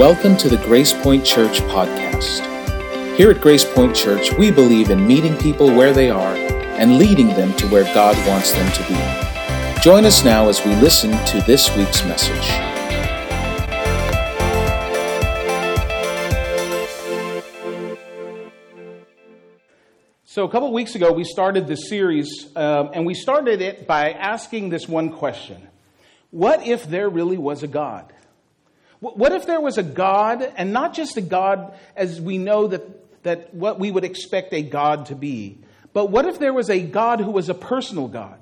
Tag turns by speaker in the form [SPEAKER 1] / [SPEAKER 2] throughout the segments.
[SPEAKER 1] Welcome to the Grace Point Church podcast. Here at Grace Point Church, we believe in meeting people where they are and leading them to where God wants them to be. Join us now as we listen to this week's message.
[SPEAKER 2] So, a couple weeks ago, we started this series, um, and we started it by asking this one question What if there really was a God? What if there was a God, and not just a God as we know that, that what we would expect a God to be, but what if there was a God who was a personal God,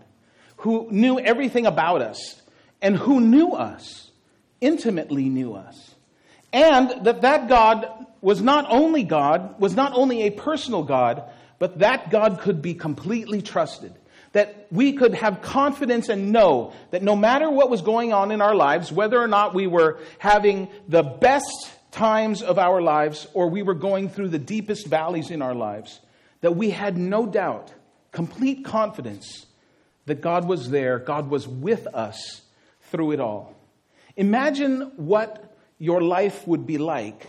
[SPEAKER 2] who knew everything about us, and who knew us, intimately knew us? And that that God was not only God, was not only a personal God, but that God could be completely trusted that we could have confidence and know that no matter what was going on in our lives, whether or not we were having the best times of our lives or we were going through the deepest valleys in our lives, that we had no doubt, complete confidence that God was there, God was with us through it all. Imagine what your life would be like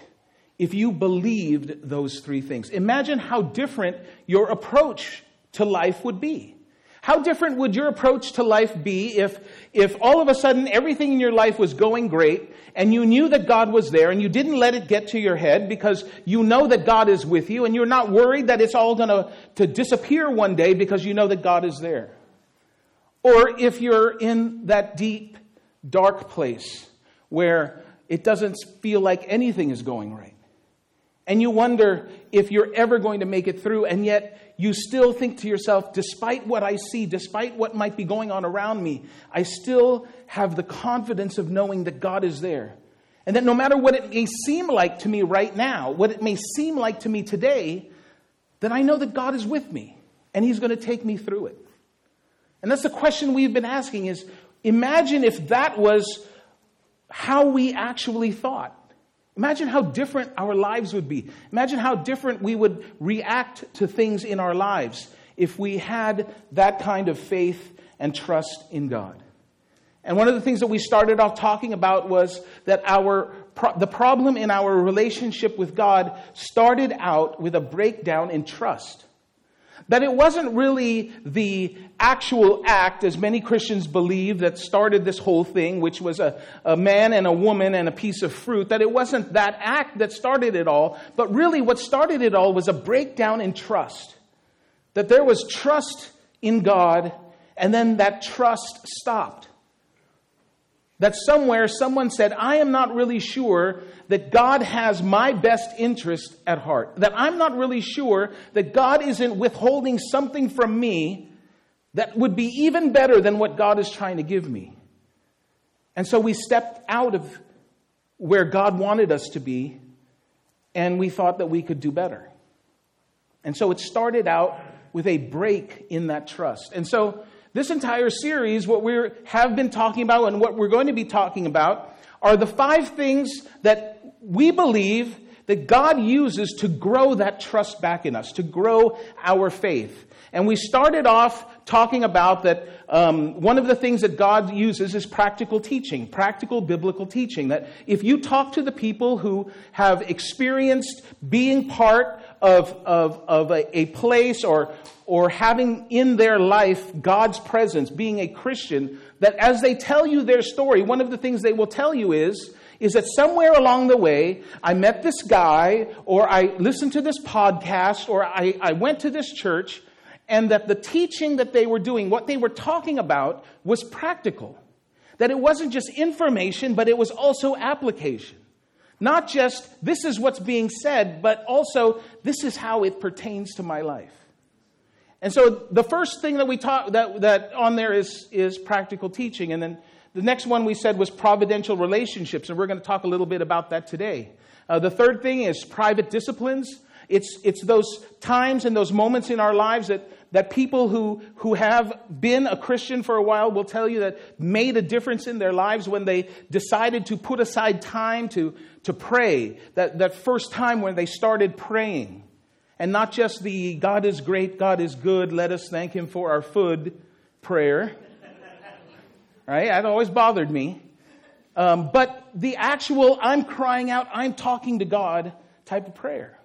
[SPEAKER 2] if you believed those three things. Imagine how different your approach to life would be. How different would your approach to life be if, if all of a sudden everything in your life was going great and you knew that God was there and you didn't let it get to your head because you know that God is with you and you're not worried that it's all going to, to disappear one day because you know that God is there? Or if you're in that deep, dark place where it doesn't feel like anything is going right and you wonder if you're ever going to make it through, and yet you still think to yourself, despite what I see, despite what might be going on around me, I still have the confidence of knowing that God is there. And that no matter what it may seem like to me right now, what it may seem like to me today, that I know that God is with me and He's going to take me through it. And that's the question we've been asking is imagine if that was how we actually thought. Imagine how different our lives would be. Imagine how different we would react to things in our lives if we had that kind of faith and trust in God. And one of the things that we started off talking about was that our the problem in our relationship with God started out with a breakdown in trust. That it wasn't really the actual act, as many Christians believe, that started this whole thing, which was a, a man and a woman and a piece of fruit, that it wasn't that act that started it all, but really what started it all was a breakdown in trust. That there was trust in God, and then that trust stopped. That somewhere someone said, I am not really sure that God has my best interest at heart. That I'm not really sure that God isn't withholding something from me that would be even better than what God is trying to give me. And so we stepped out of where God wanted us to be, and we thought that we could do better. And so it started out with a break in that trust. And so this entire series, what we have been talking about and what we're going to be talking about, are the five things that we believe that God uses to grow that trust back in us, to grow our faith. And we started off talking about that um, one of the things that God uses is practical teaching, practical biblical teaching. That if you talk to the people who have experienced being part of, of, of a, a place or, or having in their life God's presence, being a Christian, that as they tell you their story, one of the things they will tell you is, is that somewhere along the way, I met this guy, or I listened to this podcast, or I, I went to this church, and that the teaching that they were doing, what they were talking about, was practical. That it wasn't just information, but it was also application. Not just this is what's being said, but also this is how it pertains to my life. And so the first thing that we talk that, that on there is, is practical teaching. And then the next one we said was providential relationships, and we're going to talk a little bit about that today. Uh, the third thing is private disciplines. It's, it's those times and those moments in our lives that, that people who, who have been a Christian for a while will tell you that made a difference in their lives when they decided to put aside time to, to pray. That, that first time when they started praying. And not just the God is great, God is good, let us thank Him for our food prayer. Right? That always bothered me. um, but the actual I'm crying out, I'm talking to God type of prayer.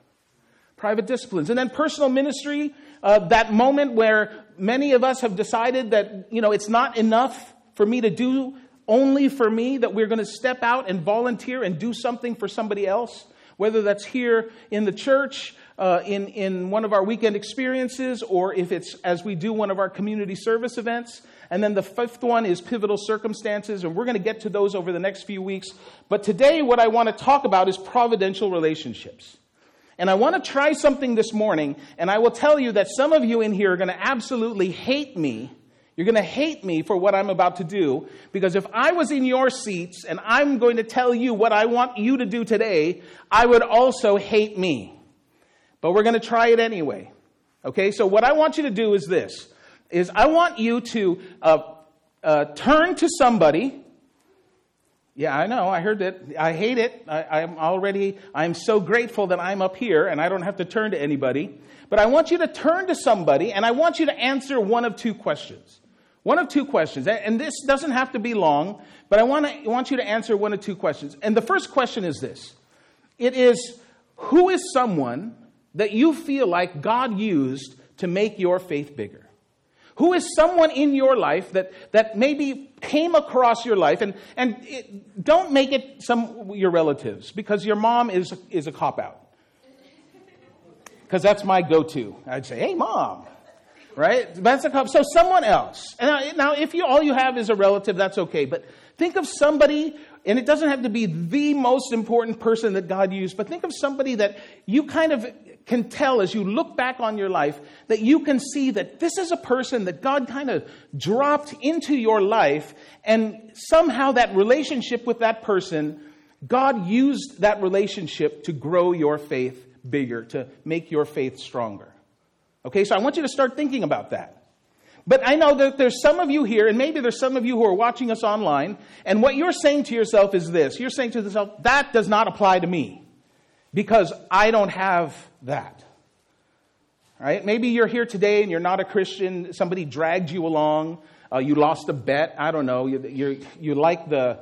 [SPEAKER 2] Private disciplines. And then personal ministry, uh, that moment where many of us have decided that, you know, it's not enough for me to do only for me, that we're going to step out and volunteer and do something for somebody else, whether that's here in the church, uh, in, in one of our weekend experiences, or if it's as we do one of our community service events. And then the fifth one is pivotal circumstances, and we're going to get to those over the next few weeks. But today, what I want to talk about is providential relationships. And I want to try something this morning, and I will tell you that some of you in here are going to absolutely hate me you're going to hate me for what I'm about to do because if I was in your seats and I'm going to tell you what I want you to do today, I would also hate me. But we're going to try it anyway. Okay, so what I want you to do is this is I want you to uh, uh, turn to somebody. Yeah, I know. I heard that. I hate it. I, I'm already. I'm so grateful that I'm up here and I don't have to turn to anybody. But I want you to turn to somebody and I want you to answer one of two questions. One of two questions, and this doesn't have to be long, but I want, to, want you to answer one of two questions. And the first question is this it is, who is someone that you feel like God used to make your faith bigger? Who is someone in your life that, that maybe came across your life, and, and it, don't make it some your relatives, because your mom is, is a cop out. Because that's my go to. I'd say, hey, mom, right? That's a couple. So someone else. And now, if you all you have is a relative, that's okay. But think of somebody, and it doesn't have to be the most important person that God used, but think of somebody that you kind of can tell as you look back on your life that you can see that this is a person that God kind of dropped into your life, and somehow that relationship with that person, God used that relationship to grow your faith bigger, to make your faith stronger. Okay, so I want you to start thinking about that. But I know that there's some of you here, and maybe there's some of you who are watching us online, and what you're saying to yourself is this you're saying to yourself, that does not apply to me because I don't have that. Right? Maybe you're here today and you're not a Christian, somebody dragged you along, uh, you lost a bet, I don't know, you, you you like the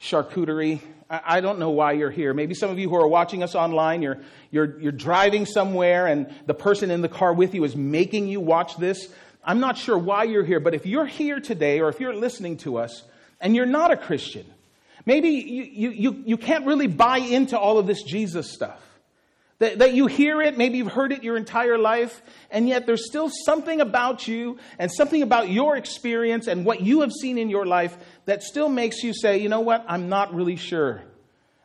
[SPEAKER 2] charcuterie I don't know why you're here. Maybe some of you who are watching us online, you're, you're, you're driving somewhere and the person in the car with you is making you watch this. I'm not sure why you're here, but if you're here today or if you're listening to us and you're not a Christian, maybe you, you, you, you can't really buy into all of this Jesus stuff. That, that you hear it, maybe you've heard it your entire life, and yet there's still something about you and something about your experience and what you have seen in your life that still makes you say, you know what, I'm not really sure.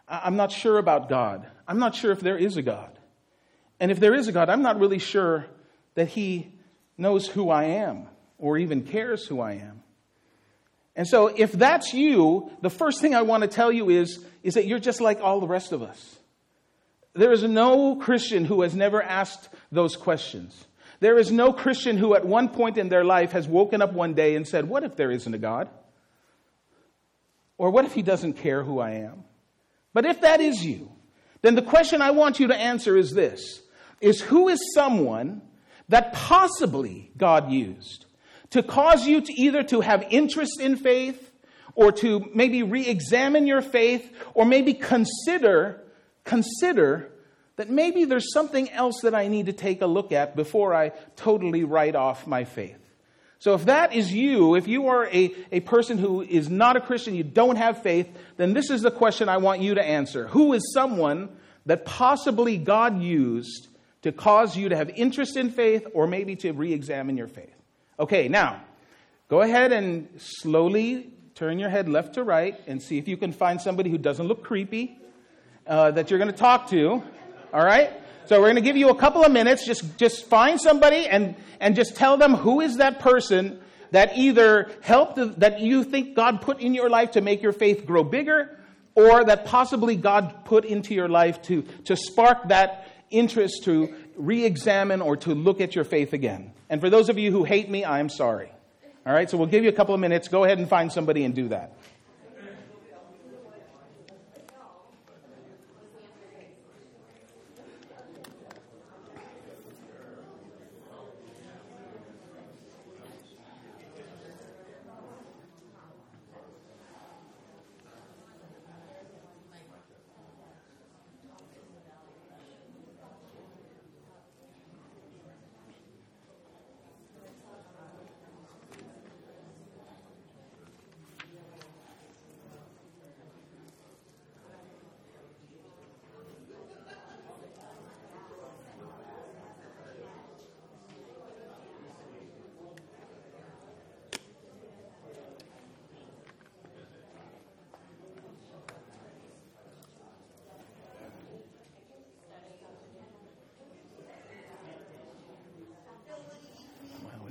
[SPEAKER 2] I'm not sure about God. I'm not sure if there is a God. And if there is a God, I'm not really sure that He knows who I am or even cares who I am. And so, if that's you, the first thing I want to tell you is, is that you're just like all the rest of us. There is no Christian who has never asked those questions. There is no Christian who, at one point in their life, has woken up one day and said, What if there isn't a God? Or what if He doesn't care who I am? But if that is you, then the question I want you to answer is this is who is someone that possibly God used to cause you to either to have interest in faith or to maybe re-examine your faith or maybe consider consider that maybe there's something else that I need to take a look at before I totally write off my faith. So if that is you, if you are a, a person who is not a Christian, you don't have faith, then this is the question I want you to answer. Who is someone that possibly God used to cause you to have interest in faith or maybe to re examine your faith? Okay, now, go ahead and slowly turn your head left to right and see if you can find somebody who doesn't look creepy uh, that you're going to talk to. All right? So we're going to give you a couple of minutes. Just, just find somebody and, and just tell them who is that person that either helped, that you think God put in your life to make your faith grow bigger, or that possibly God put into your life to, to spark that interest to re examine or to look at your faith again. And for those of you who hate me, I'm sorry. All right, so we'll give you a couple of minutes. Go ahead and find somebody and do that.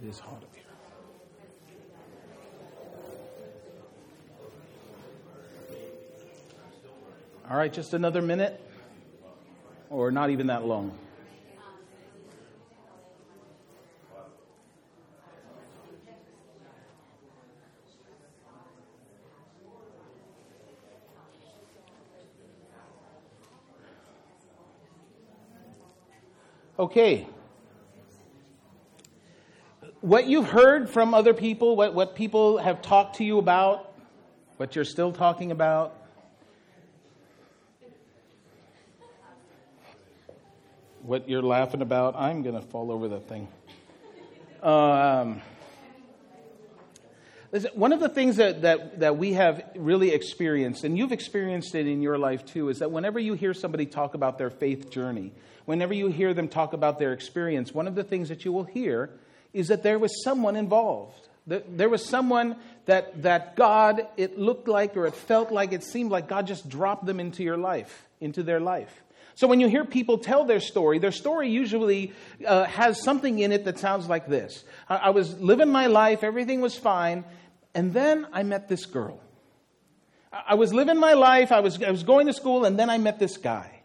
[SPEAKER 2] Is hot up. All right, just another minute, or not even that long. Okay. What you've heard from other people, what, what people have talked to you about, what you're still talking about, what you're laughing about, I'm going to fall over the thing. Um, one of the things that, that, that we have really experienced, and you've experienced it in your life too, is that whenever you hear somebody talk about their faith journey, whenever you hear them talk about their experience, one of the things that you will hear is that there was someone involved. That There was someone that, that God, it looked like or it felt like, it seemed like God just dropped them into your life, into their life. So when you hear people tell their story, their story usually uh, has something in it that sounds like this I, I was living my life, everything was fine, and then I met this girl. I, I was living my life, I was, I was going to school, and then I met this guy.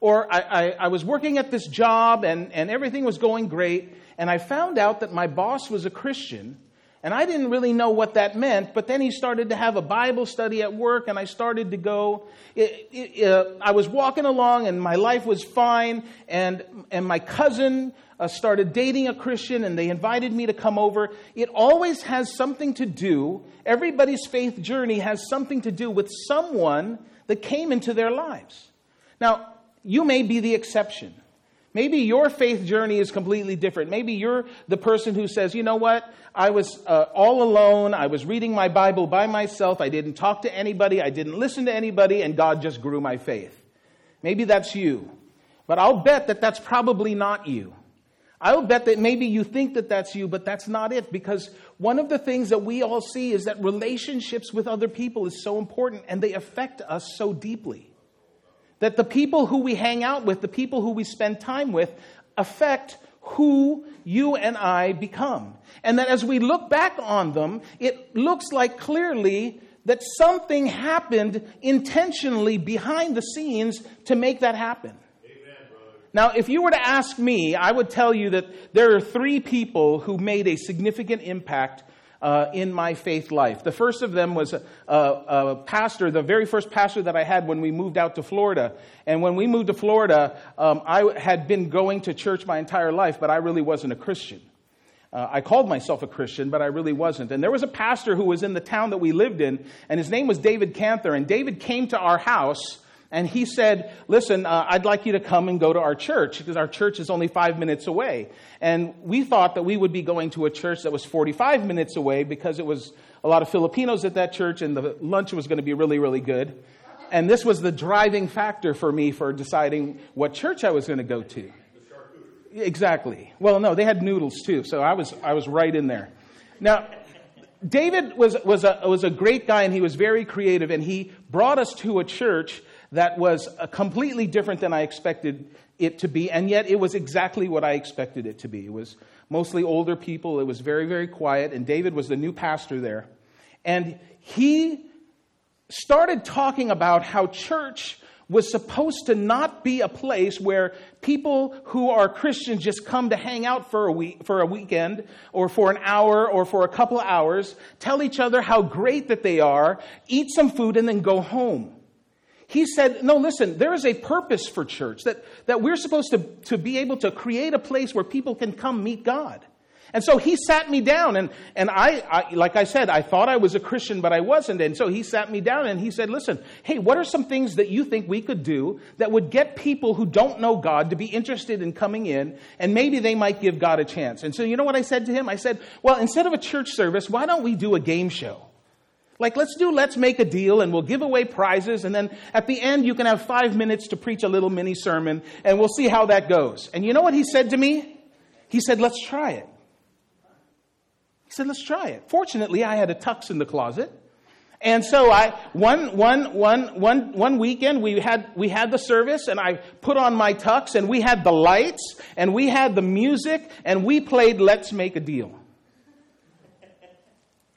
[SPEAKER 2] Or I, I, I, was working at this job and, and everything was going great, and I found out that my boss was a Christian, and I didn't really know what that meant, but then he started to have a Bible study at work, and I started to go. It, it, I was walking along, and my life was fine, and, and my cousin uh, started dating a Christian, and they invited me to come over. It always has something to do, everybody's faith journey has something to do with someone that came into their lives. Now, you may be the exception. Maybe your faith journey is completely different. Maybe you're the person who says, you know what? I was uh, all alone. I was reading my Bible by myself. I didn't talk to anybody. I didn't listen to anybody, and God just grew my faith. Maybe that's you. But I'll bet that that's probably not you. I'll bet that maybe you think that that's you, but that's not it. Because one of the things that we all see is that relationships with other people is so important and they affect us so deeply. That the people who we hang out with, the people who we spend time with, affect who you and I become. And that as we look back on them, it looks like clearly that something happened intentionally behind the scenes to make that happen. now, if you were to ask me, I would tell you that there are three people who made a significant impact uh, in my faith life. The first of them was a, a, a, pastor, the very first pastor that I had when we moved out to Florida. And when we moved to Florida, um, I had been going to church my entire life, but I really wasn't a Christian. Uh, I called myself a Christian, but I really wasn't. And there was a pastor who was in the town that we lived in, and his name was David Canther. And David came to our house and he said, Listen, uh, I'd like you to come and go to our church because our church is only five minutes away. And we thought that we would be going to a church that was 45 minutes away because it was a lot of Filipinos at that church and the lunch was going to be really, really good. And this was the driving factor for me for deciding what church I was going to go to. Exactly. Well, no, they had noodles too, so I was, I was right in there. Now, David was, was, a, was a great guy and he was very creative, and he brought us to a church that was uh, completely different than I expected it to be, and yet it was exactly what I expected it to be. It was mostly older people, it was very, very quiet, and David was the new pastor there. And he started talking about how church was supposed to not be a place where people who are Christians just come to hang out for a week, for a weekend or for an hour or for a couple hours, tell each other how great that they are, eat some food and then go home. He said, no, listen, there is a purpose for church, that, that we're supposed to, to be able to create a place where people can come meet God. And so he sat me down, and, and I, I, like I said, I thought I was a Christian, but I wasn't. And so he sat me down and he said, Listen, hey, what are some things that you think we could do that would get people who don't know God to be interested in coming in, and maybe they might give God a chance? And so you know what I said to him? I said, Well, instead of a church service, why don't we do a game show? Like, let's do, let's make a deal and we'll give away prizes. And then at the end, you can have five minutes to preach a little mini sermon and we'll see how that goes. And you know what he said to me? He said, let's try it. He said, let's try it. Fortunately, I had a tux in the closet. And so I, one, one, one, one, one weekend we had, we had the service and I put on my tux and we had the lights and we had the music and we played Let's Make a Deal.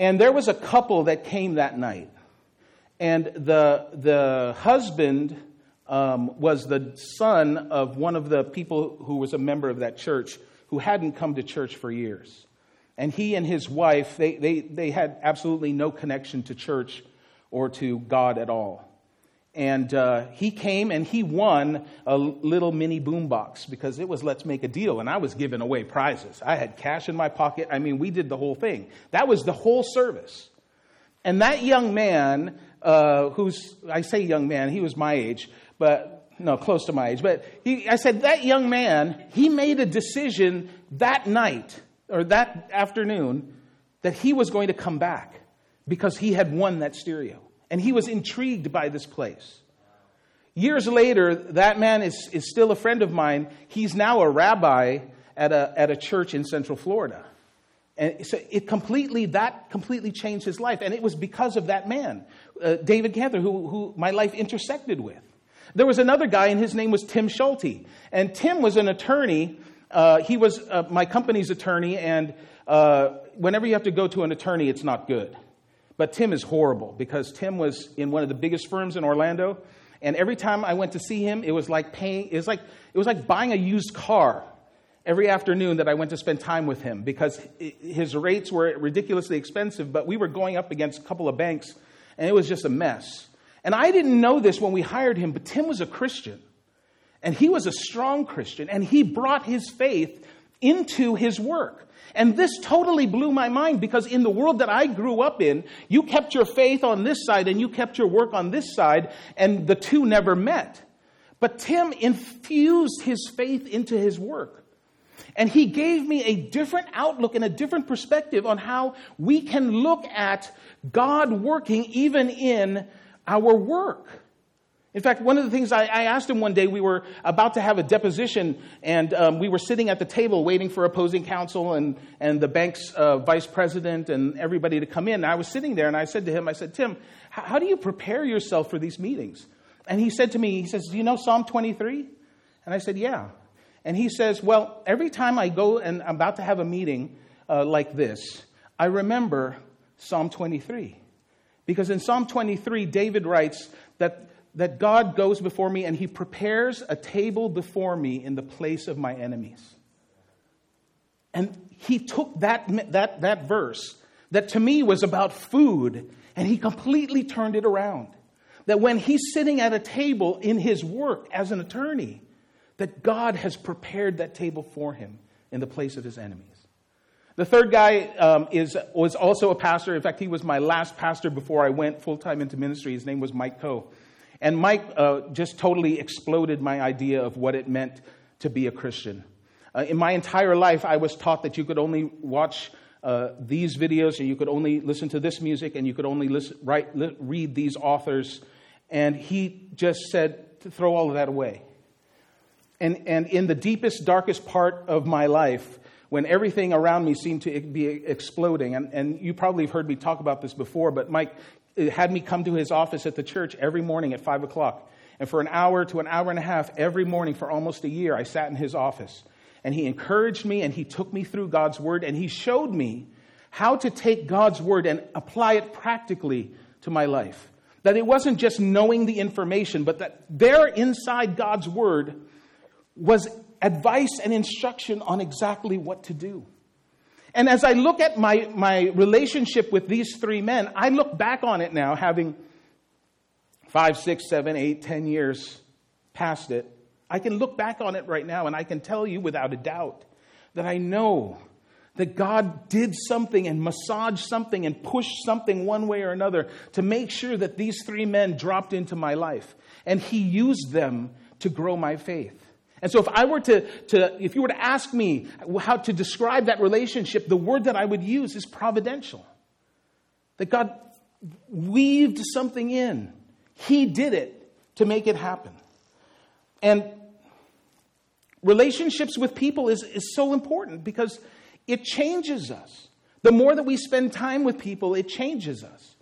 [SPEAKER 2] And there was a couple that came that night. And the, the husband um, was the son of one of the people who was a member of that church who hadn't come to church for years. And he and his wife, they, they, they had absolutely no connection to church or to God at all. And uh, he came and he won a little mini boombox because it was let's make a deal. And I was giving away prizes. I had cash in my pocket. I mean, we did the whole thing. That was the whole service. And that young man, uh, who's, I say young man, he was my age, but no, close to my age. But he, I said, that young man, he made a decision that night or that afternoon that he was going to come back because he had won that stereo and he was intrigued by this place. Years later, that man is, is still a friend of mine. He's now a rabbi at a, at a church in Central Florida. And so it completely, that completely changed his life. And it was because of that man, uh, David Ganther, who, who my life intersected with. There was another guy, and his name was Tim Schulte. And Tim was an attorney. Uh, he was uh, my company's attorney, and uh, whenever you have to go to an attorney, it's not good. But Tim is horrible because Tim was in one of the biggest firms in Orlando. And every time I went to see him, it was like paying, it was like, it was like buying a used car every afternoon that I went to spend time with him because his rates were ridiculously expensive, but we were going up against a couple of banks and it was just a mess. And I didn't know this when we hired him, but Tim was a Christian. And he was a strong Christian, and he brought his faith into his work. And this totally blew my mind because in the world that I grew up in, you kept your faith on this side and you kept your work on this side, and the two never met. But Tim infused his faith into his work. And he gave me a different outlook and a different perspective on how we can look at God working even in our work. In fact, one of the things I, I, asked him one day, we were about to have a deposition, and um, we were sitting at the table waiting for opposing counsel and, and the bank's uh, vice president and everybody to come in. And I was sitting there, and I said to him, I said, Tim, how do you prepare yourself for these meetings? And he said to me, he says, Do you know Psalm 23? And I said, Yeah. And he says, Well, every time I go and I'm about to have a meeting uh, like this, I remember Psalm 23. Because in Psalm 23, David writes that that God goes before me and he prepares a table before me in the place of my enemies. And he took that, that, that verse that to me was about food and he completely turned it around. That when he's sitting at a table in his work as an attorney, that God has prepared that table for him in the place of his enemies. The third guy um, is, was also a pastor. In fact, he was my last pastor before I went full time into ministry. His name was Mike Coe. And Mike uh, just totally exploded my idea of what it meant to be a Christian. Uh, in my entire life, I was taught that you could only watch uh, these videos, and you could only listen to this music, and you could only listen, write, li- read these authors. And he just said to throw all of that away. And, and in the deepest, darkest part of my life, when everything around me seemed to be exploding, and, and you probably have heard me talk about this before, but Mike had me come to his office at the church every morning at 5 o'clock. And for an hour to an hour and a half every morning for almost a year, I sat in his office. And he encouraged me and he took me through God's word and he showed me how to take God's word and apply it practically to my life. That it wasn't just knowing the information, but that there inside God's word was advice and instruction on exactly what to do. And as I look at my, my relationship with these three men, I look back on it now, having five, six, seven, eight, ten years past it. I can look back on it right now and I can tell you without a doubt that I know that God did something and massaged something and pushed something one way or another to make sure that these three men dropped into my life. And He used them to grow my faith. And so if I were to, to, if you were to ask me how to describe that relationship, the word that I would use is providential. That God weaved something in. He did it to make it happen. And relationships with people is, is so important because it changes us. The more that we spend time with people, it changes us.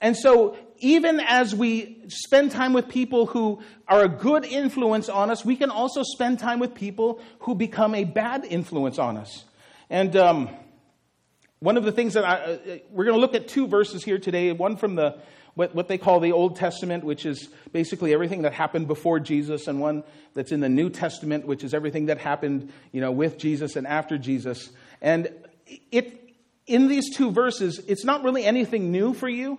[SPEAKER 2] And so, even as we spend time with people who are a good influence on us, we can also spend time with people who become a bad influence on us. And um, one of the things that I, uh, we're going to look at two verses here today, one from the what, what they call the Old Testament, which is basically everything that happened before Jesus, and one that's in the New Testament, which is everything that happened, you know, with Jesus and after Jesus. And it, in these two verses, it's not really anything new for you.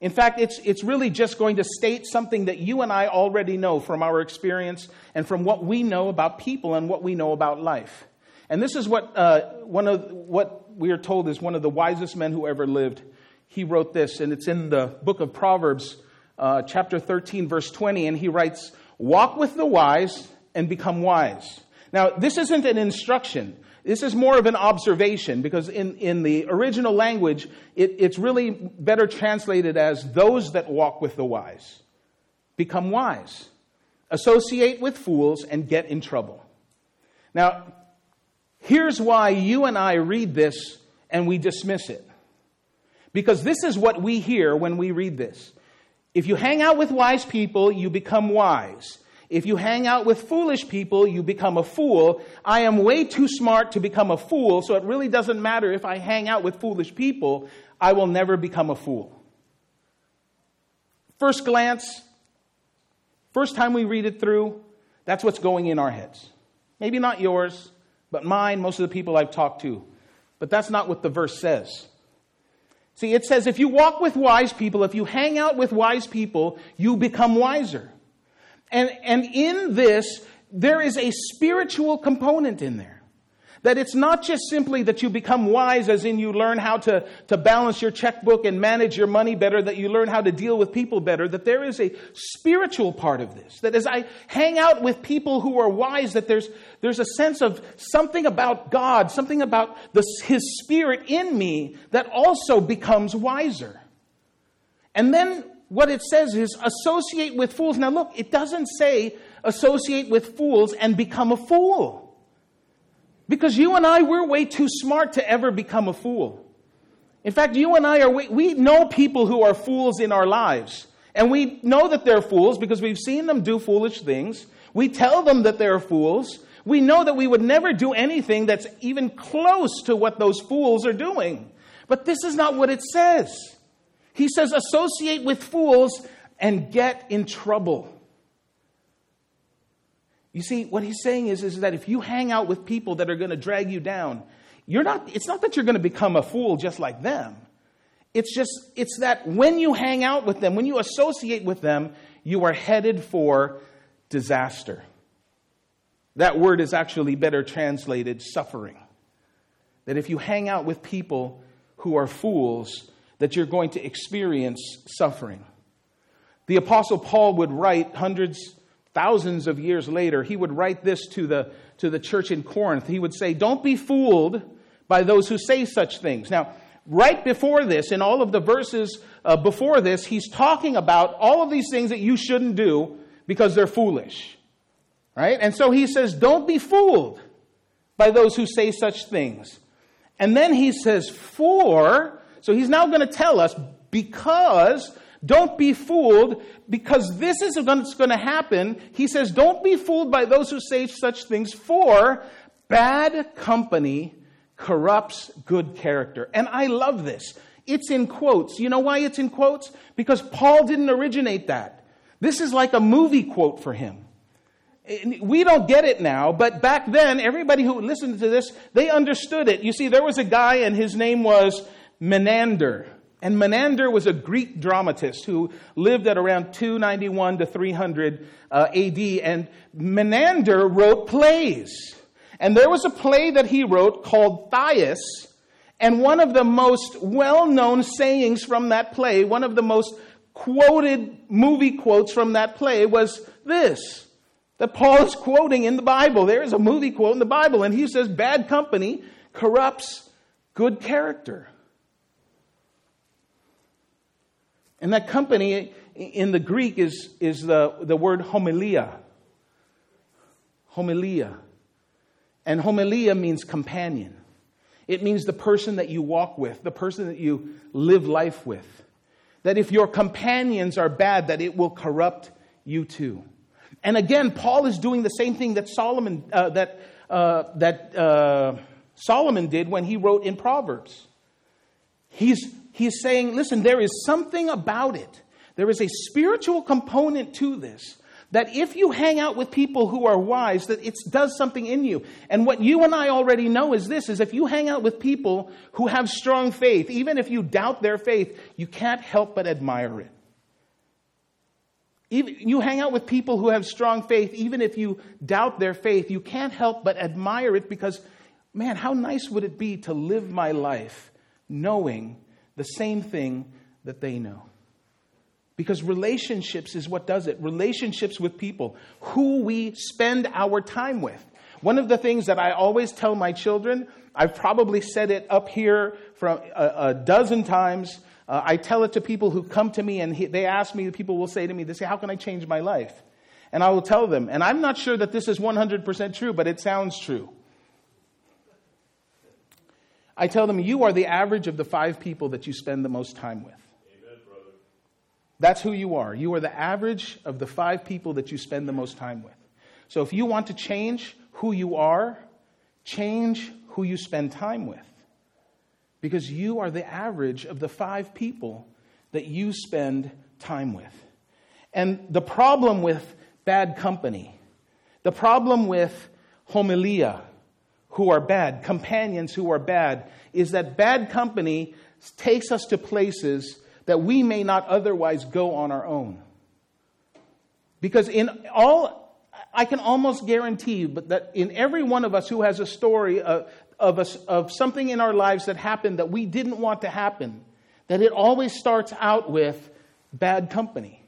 [SPEAKER 2] In fact, it's, it's really just going to state something that you and I already know from our experience and from what we know about people and what we know about life. And this is what, uh, one of, what we are told is one of the wisest men who ever lived. He wrote this, and it's in the book of Proverbs, uh, chapter 13, verse 20, and he writes, Walk with the wise and become wise. Now, this isn't an instruction. This is more of an observation because in, in the original language, it, it's really better translated as those that walk with the wise become wise, associate with fools, and get in trouble. Now, here's why you and I read this and we dismiss it. Because this is what we hear when we read this. If you hang out with wise people, you become wise. If you hang out with foolish people, you become a fool. I am way too smart to become a fool, so it really doesn't matter if I hang out with foolish people. I will never become a fool. First glance, first time we read it through, that's what's going in our heads. Maybe not yours, but mine, most of the people I've talked to. But that's not what the verse says. See, it says if you walk with wise people, if you hang out with wise people, you become wiser. And, and in this, there is a spiritual component in there. That it's not just simply that you become wise, as in you learn how to, to balance your checkbook and manage your money better, that you learn how to deal with people better, that there is a spiritual part of this. That as I hang out with people who are wise, that there's, there's a sense of something about God, something about the, His Spirit in me that also becomes wiser. And then what it says is associate with fools. Now, look, it doesn't say associate with fools and become a fool. Because you and I, we're way too smart to ever become a fool. In fact, you and I are, we know people who are fools in our lives. And we know that they're fools because we've seen them do foolish things. We tell them that they're fools. We know that we would never do anything that's even close to what those fools are doing. But this is not what it says. He says, associate with fools and get in trouble. You see, what he's saying is, is that if you hang out with people that are going to drag you down, you're not, it's not that you're going to become a fool just like them. It's just, it's that when you hang out with them, when you associate with them, you are headed for disaster. That word is actually better translated suffering. That if you hang out with people who are fools, that you're going to experience suffering. The Apostle Paul would write hundreds, thousands of years later, he would write this to the, to the church in Corinth. He would say, Don't be fooled by those who say such things. Now, right before this, in all of the verses uh, before this, he's talking about all of these things that you shouldn't do because they're foolish. Right? And so he says, Don't be fooled by those who say such things. And then he says, For so he's now going to tell us because don't be fooled because this is what's going to happen. He says, Don't be fooled by those who say such things, for bad company corrupts good character. And I love this. It's in quotes. You know why it's in quotes? Because Paul didn't originate that. This is like a movie quote for him. We don't get it now, but back then, everybody who listened to this, they understood it. You see, there was a guy, and his name was Menander. And Menander was a Greek dramatist who lived at around 291 to 300 uh, AD. And Menander wrote plays. And there was a play that he wrote called Thais. And one of the most well known sayings from that play, one of the most quoted movie quotes from that play was this that Paul is quoting in the Bible. There is a movie quote in the Bible, and he says, Bad company corrupts good character. And that company in the Greek is, is the, the word homilia. Homilia. And homilia means companion. It means the person that you walk with, the person that you live life with. That if your companions are bad, that it will corrupt you too. And again, Paul is doing the same thing that Solomon, uh, that, uh, that uh, Solomon did when he wrote in Proverbs. He's, he's saying, listen, there is something about it. There is a spiritual component to this that if you hang out with people who are wise that it does something in you and what you and i already know is this is if you hang out with people who have strong faith even if you doubt their faith you can't help but admire it even, you hang out with people who have strong faith even if you doubt their faith you can't help but admire it because man how nice would it be to live my life knowing the same thing that they know because relationships is what does it. Relationships with people, who we spend our time with. One of the things that I always tell my children, I've probably said it up here from a, a dozen times. Uh, I tell it to people who come to me and he, they ask me, people will say to me, they say, How can I change my life? And I will tell them, and I'm not sure that this is 100% true, but it sounds true. I tell them, You are the average of the five people that you spend the most time with. That's who you are. You are the average of the five people that you spend the most time with. So if you want to change who you are, change who you spend time with. Because you are the average of the five people that you spend time with. And the problem with bad company, the problem with homilia, who are bad, companions who are bad, is that bad company takes us to places that we may not otherwise go on our own. Because in all, I can almost guarantee you, but that in every one of us who has a story of, of, a, of something in our lives that happened that we didn't want to happen, that it always starts out with bad company.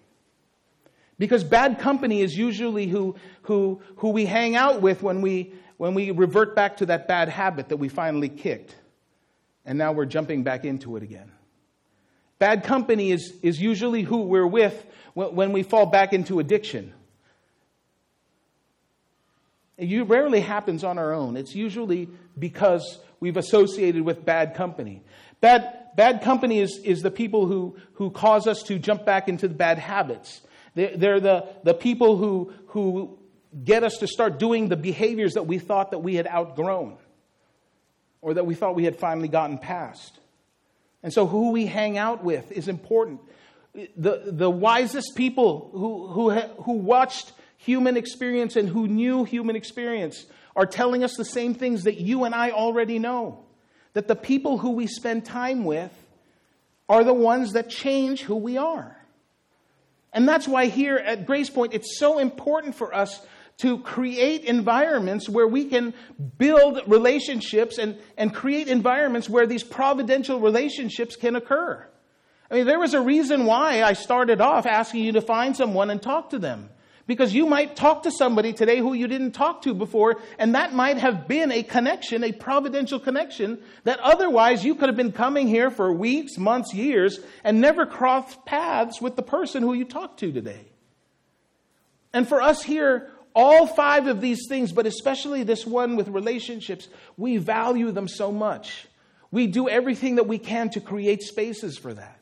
[SPEAKER 2] Because bad company is usually who, who, who we hang out with when we, when we revert back to that bad habit that we finally kicked. And now we're jumping back into it again. Bad company is, is usually who we're with when we fall back into addiction. It rarely happens on our own. It's usually because we've associated with bad company. Bad, bad company is, is the people who, who cause us to jump back into the bad habits. They're, they're the, the people who, who get us to start doing the behaviors that we thought that we had outgrown or that we thought we had finally gotten past. And so, who we hang out with is important. The, the wisest people who, who, who watched human experience and who knew human experience are telling us the same things that you and I already know. That the people who we spend time with are the ones that change who we are. And that's why here at Grace Point, it's so important for us to create environments where we can build relationships and, and create environments where these providential relationships can occur. I mean, there was a reason why I started off asking you to find someone and talk to them. Because you might talk to somebody today who you didn't talk to before, and that might have been a connection, a providential connection, that otherwise you could have been coming here for weeks, months, years, and never crossed paths with the person who you talked to today. And for us here, all five of these things, but especially this one with relationships, we value them so much. We do everything that we can to create spaces for that.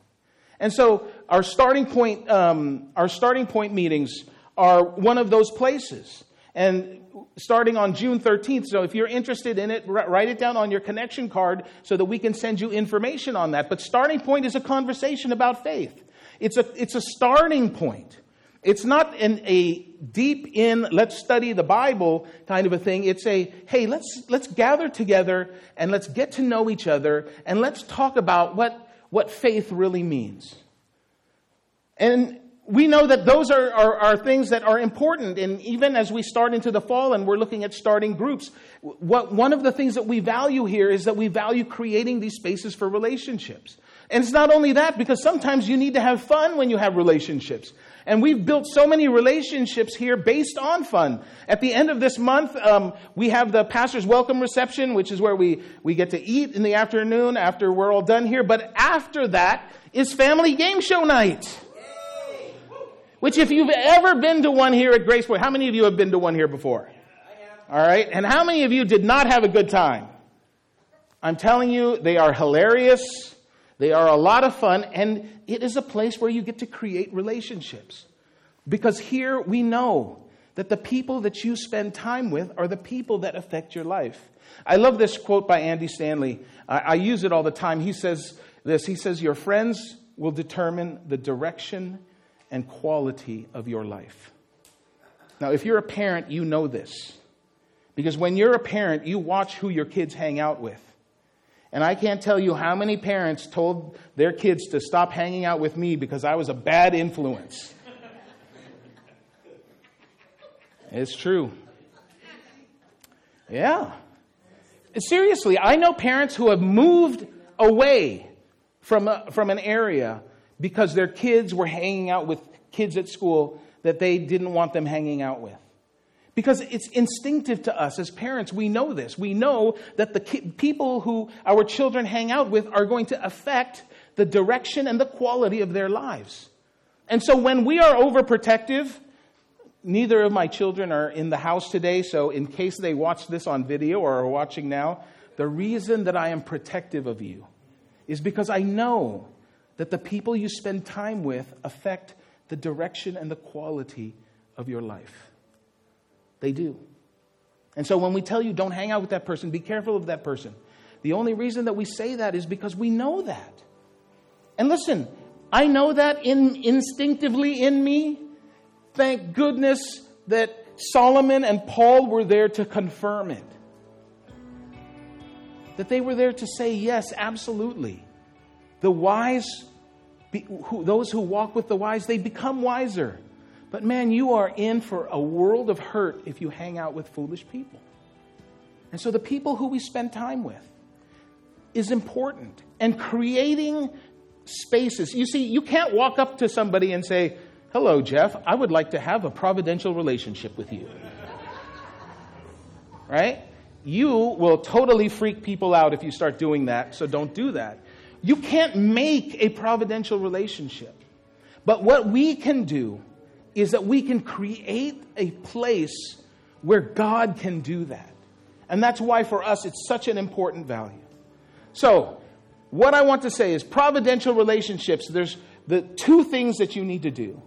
[SPEAKER 2] And so our starting point, um, our starting point meetings are one of those places. And starting on June 13th, so if you're interested in it, write it down on your connection card so that we can send you information on that. But starting point is a conversation about faith. It's a, it's a starting point. It's not a deep in, let's study the Bible kind of a thing. It's a, hey, let's, let's gather together and let's get to know each other and let's talk about what, what faith really means. And we know that those are, are, are, things that are important. And even as we start into the fall and we're looking at starting groups, what, one of the things that we value here is that we value creating these spaces for relationships. And it's not only that, because sometimes you need to have fun when you have relationships. And we've built so many relationships here based on fun. At the end of this month, um, we have the pastor's welcome reception, which is where we, we get to eat in the afternoon after we're all done here. But after that is family game show night. Which, if you've ever been to one here at Grace Point, how many of you have been to one here before? All right. And how many of you did not have a good time? I'm telling you, they are hilarious. They are a lot of fun, and it is a place where you get to create relationships. Because here we know that the people that you spend time with are the people that affect your life. I love this quote by Andy Stanley. I, I use it all the time. He says this He says, Your friends will determine the direction and quality of your life. Now, if you're a parent, you know this. Because when you're a parent, you watch who your kids hang out with. And I can't tell you how many parents told their kids to stop hanging out with me because I was a bad influence. it's true. Yeah. Seriously, I know parents who have moved away from, a, from an area because their kids were hanging out with kids at school that they didn't want them hanging out with. Because it's instinctive to us as parents. We know this. We know that the ki- people who our children hang out with are going to affect the direction and the quality of their lives. And so when we are overprotective, neither of my children are in the house today, so in case they watch this on video or are watching now, the reason that I am protective of you is because I know that the people you spend time with affect the direction and the quality of your life. They do. And so when we tell you don't hang out with that person, be careful of that person, the only reason that we say that is because we know that. And listen, I know that in, instinctively in me. Thank goodness that Solomon and Paul were there to confirm it. That they were there to say, yes, absolutely. The wise, those who walk with the wise, they become wiser. But man, you are in for a world of hurt if you hang out with foolish people. And so the people who we spend time with is important. And creating spaces. You see, you can't walk up to somebody and say, Hello, Jeff, I would like to have a providential relationship with you. right? You will totally freak people out if you start doing that, so don't do that. You can't make a providential relationship. But what we can do is that we can create a place where God can do that. And that's why for us it's such an important value. So, what I want to say is providential relationships, there's the two things that you need to do.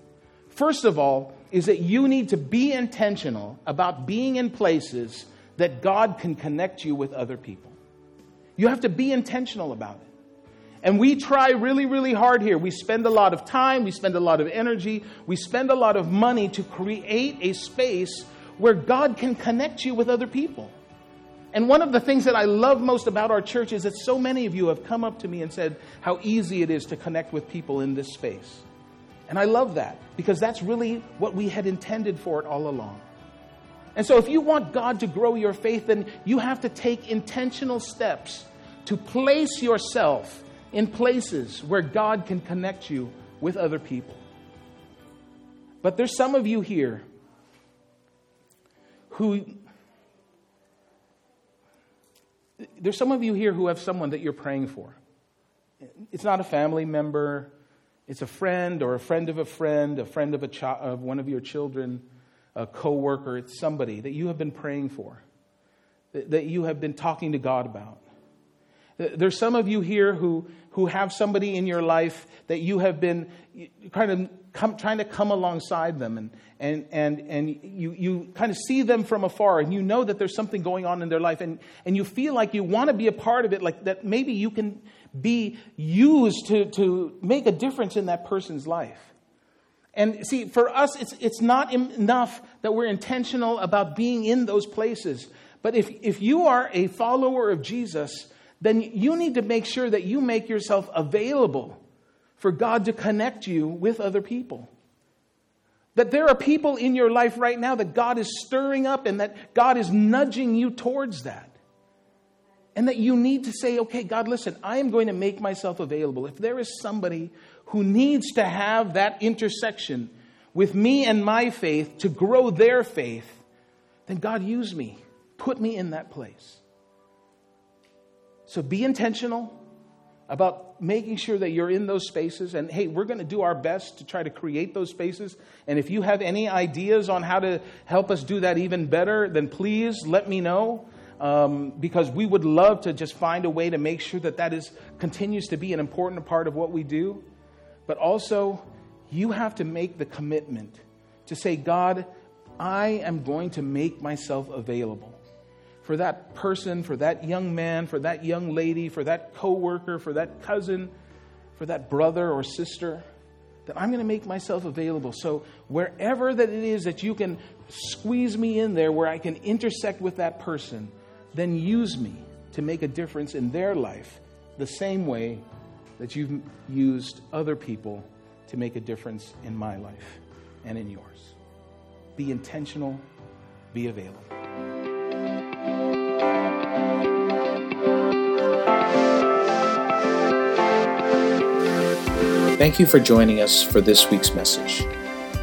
[SPEAKER 2] First of all, is that you need to be intentional about being in places that God can connect you with other people. You have to be intentional about it. And we try really, really hard here. We spend a lot of time, we spend a lot of energy, we spend a lot of money to create a space where God can connect you with other people. And one of the things that I love most about our church is that so many of you have come up to me and said how easy it is to connect with people in this space. And I love that because that's really what we had intended for it all along. And so, if you want God to grow your faith, then you have to take intentional steps to place yourself in places where God can connect you with other people. But there's some of you here who there's some of you here who have someone that you're praying for. It's not a family member, it's a friend or a friend of a friend, a friend of, a chi- of one of your children, a coworker. It's somebody that you have been praying for, that, that you have been talking to God about. There's some of you here who, who have somebody in your life that you have been kind of come, trying to come alongside them and, and, and, and you, you kind of see them from afar and you know that there's something going on in their life and, and you feel like you want to be a part of it, like that maybe you can be used to, to make a difference in that person's life. And see, for us, it's, it's not enough that we're intentional about being in those places. But if, if you are a follower of Jesus, then you need to make sure that you make yourself available for God to connect you with other people. That there are people in your life right now that God is stirring up and that God is nudging you towards that. And that you need to say, okay, God, listen, I am going to make myself available. If there is somebody who needs to have that intersection with me and my faith to grow their faith, then God, use me. Put me in that place. So be intentional about making sure that you're in those spaces. And hey, we're going to do our best to try to create those spaces. And if you have any ideas on how to help us do that even better, then please let me know. Um, because we would love to just find a way to make sure that that is continues to be an important part of what we do. But also, you have to make the commitment to say, God, I am going to make myself available for that person, for that young man, for that young lady, for that coworker, for that cousin, for that brother or sister, that I'm going to make myself available. So wherever that it is that you can squeeze me in there where I can intersect with that person, then use me to make a difference in their life the same way that you've used other people to make a difference in my life and in yours. Be intentional, be available.
[SPEAKER 1] Thank you for joining us for this week's message.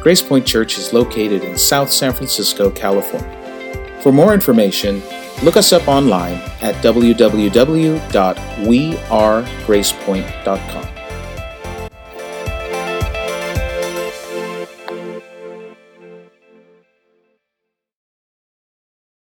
[SPEAKER 1] Grace Point Church is located in South San Francisco, California. For more information, look us up online at www.wearegracepoint.com.